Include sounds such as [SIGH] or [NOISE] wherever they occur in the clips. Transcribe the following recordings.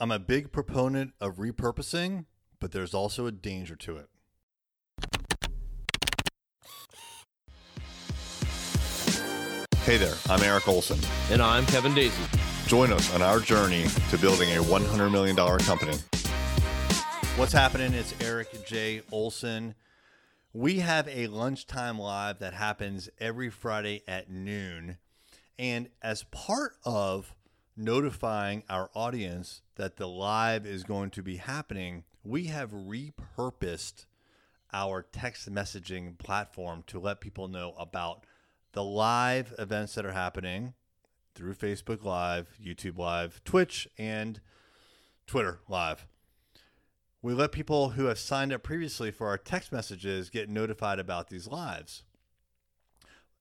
I'm a big proponent of repurposing, but there's also a danger to it. Hey there, I'm Eric Olson. And I'm Kevin Daisy. Join us on our journey to building a $100 million company. What's happening? It's Eric J. Olson. We have a lunchtime live that happens every Friday at noon. And as part of notifying our audience that the live is going to be happening, we have repurposed our text messaging platform to let people know about the live events that are happening through Facebook Live, YouTube Live, Twitch, and Twitter Live. We let people who have signed up previously for our text messages get notified about these lives.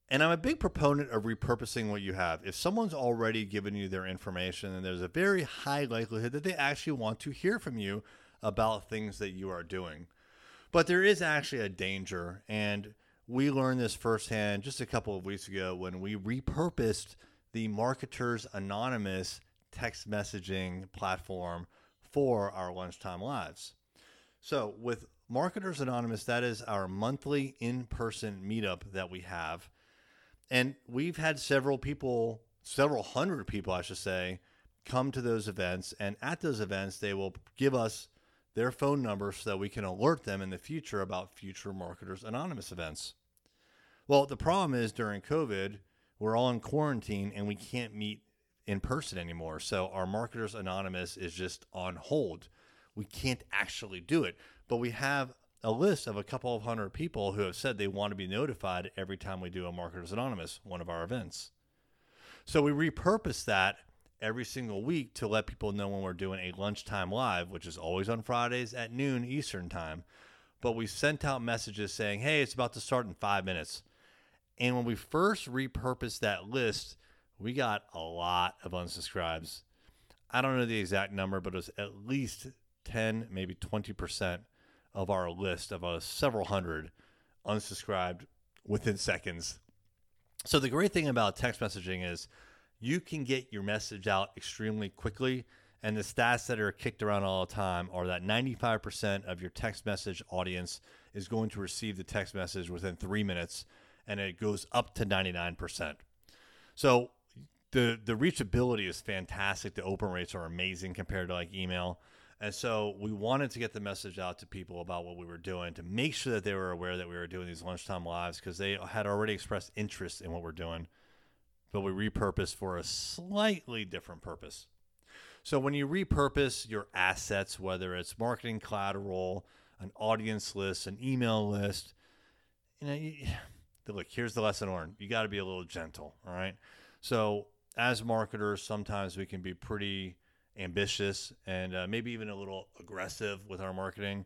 And I'm a big proponent of repurposing what you have. If someone's already given you their information, then there's a very high likelihood that they actually want to hear from you about things that you are doing. But there is actually a danger, and we learned this firsthand just a couple of weeks ago when we repurposed the Marketers Anonymous text messaging platform for our lunchtime lives. So, with Marketers Anonymous, that is our monthly in person meetup that we have. And we've had several people, several hundred people, I should say, come to those events. And at those events, they will give us their phone number so that we can alert them in the future about future Marketers Anonymous events. Well, the problem is during COVID, we're all in quarantine and we can't meet in person anymore. So our Marketers Anonymous is just on hold. We can't actually do it, but we have a list of a couple of hundred people who have said they want to be notified every time we do a Marketers Anonymous, one of our events. So we repurpose that every single week to let people know when we're doing a lunchtime live, which is always on Fridays at noon Eastern time. But we sent out messages saying, hey, it's about to start in five minutes. And when we first repurposed that list, we got a lot of unsubscribes. I don't know the exact number, but it was at least 10, maybe 20% of our list of uh, several hundred unsubscribed within seconds. So the great thing about text messaging is you can get your message out extremely quickly. And the stats that are kicked around all the time are that 95% of your text message audience is going to receive the text message within three minutes, and it goes up to 99%. So the the reachability is fantastic. The open rates are amazing compared to like email. And so we wanted to get the message out to people about what we were doing to make sure that they were aware that we were doing these lunchtime lives because they had already expressed interest in what we're doing, but we repurposed for a slightly different purpose. So when you repurpose your assets, whether it's marketing collateral, an audience list, an email list, you know, you, [SIGHS] look, here's the lesson learned. You got to be a little gentle, all right? So as marketers, sometimes we can be pretty ambitious and uh, maybe even a little aggressive with our marketing,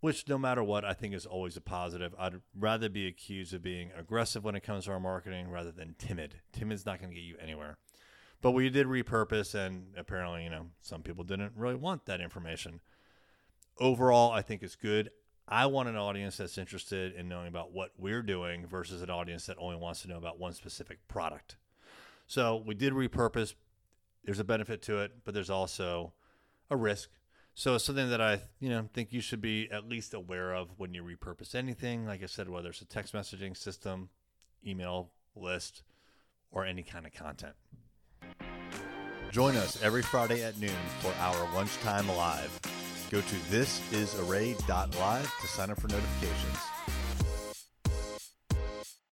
which no matter what, I think is always a positive. I'd rather be accused of being aggressive when it comes to our marketing rather than timid. Timid's not going to get you anywhere. But we did repurpose, and apparently, you know, some people didn't really want that information. Overall, I think it's good. I want an audience that's interested in knowing about what we're doing versus an audience that only wants to know about one specific product. So we did repurpose there's a benefit to it, but there's also a risk. So it's something that I, you know, think you should be at least aware of when you repurpose anything. Like I said, whether it's a text messaging system, email list, or any kind of content. Join us every Friday at noon for our lunchtime live. Go to thisisarray.live to sign up for notifications.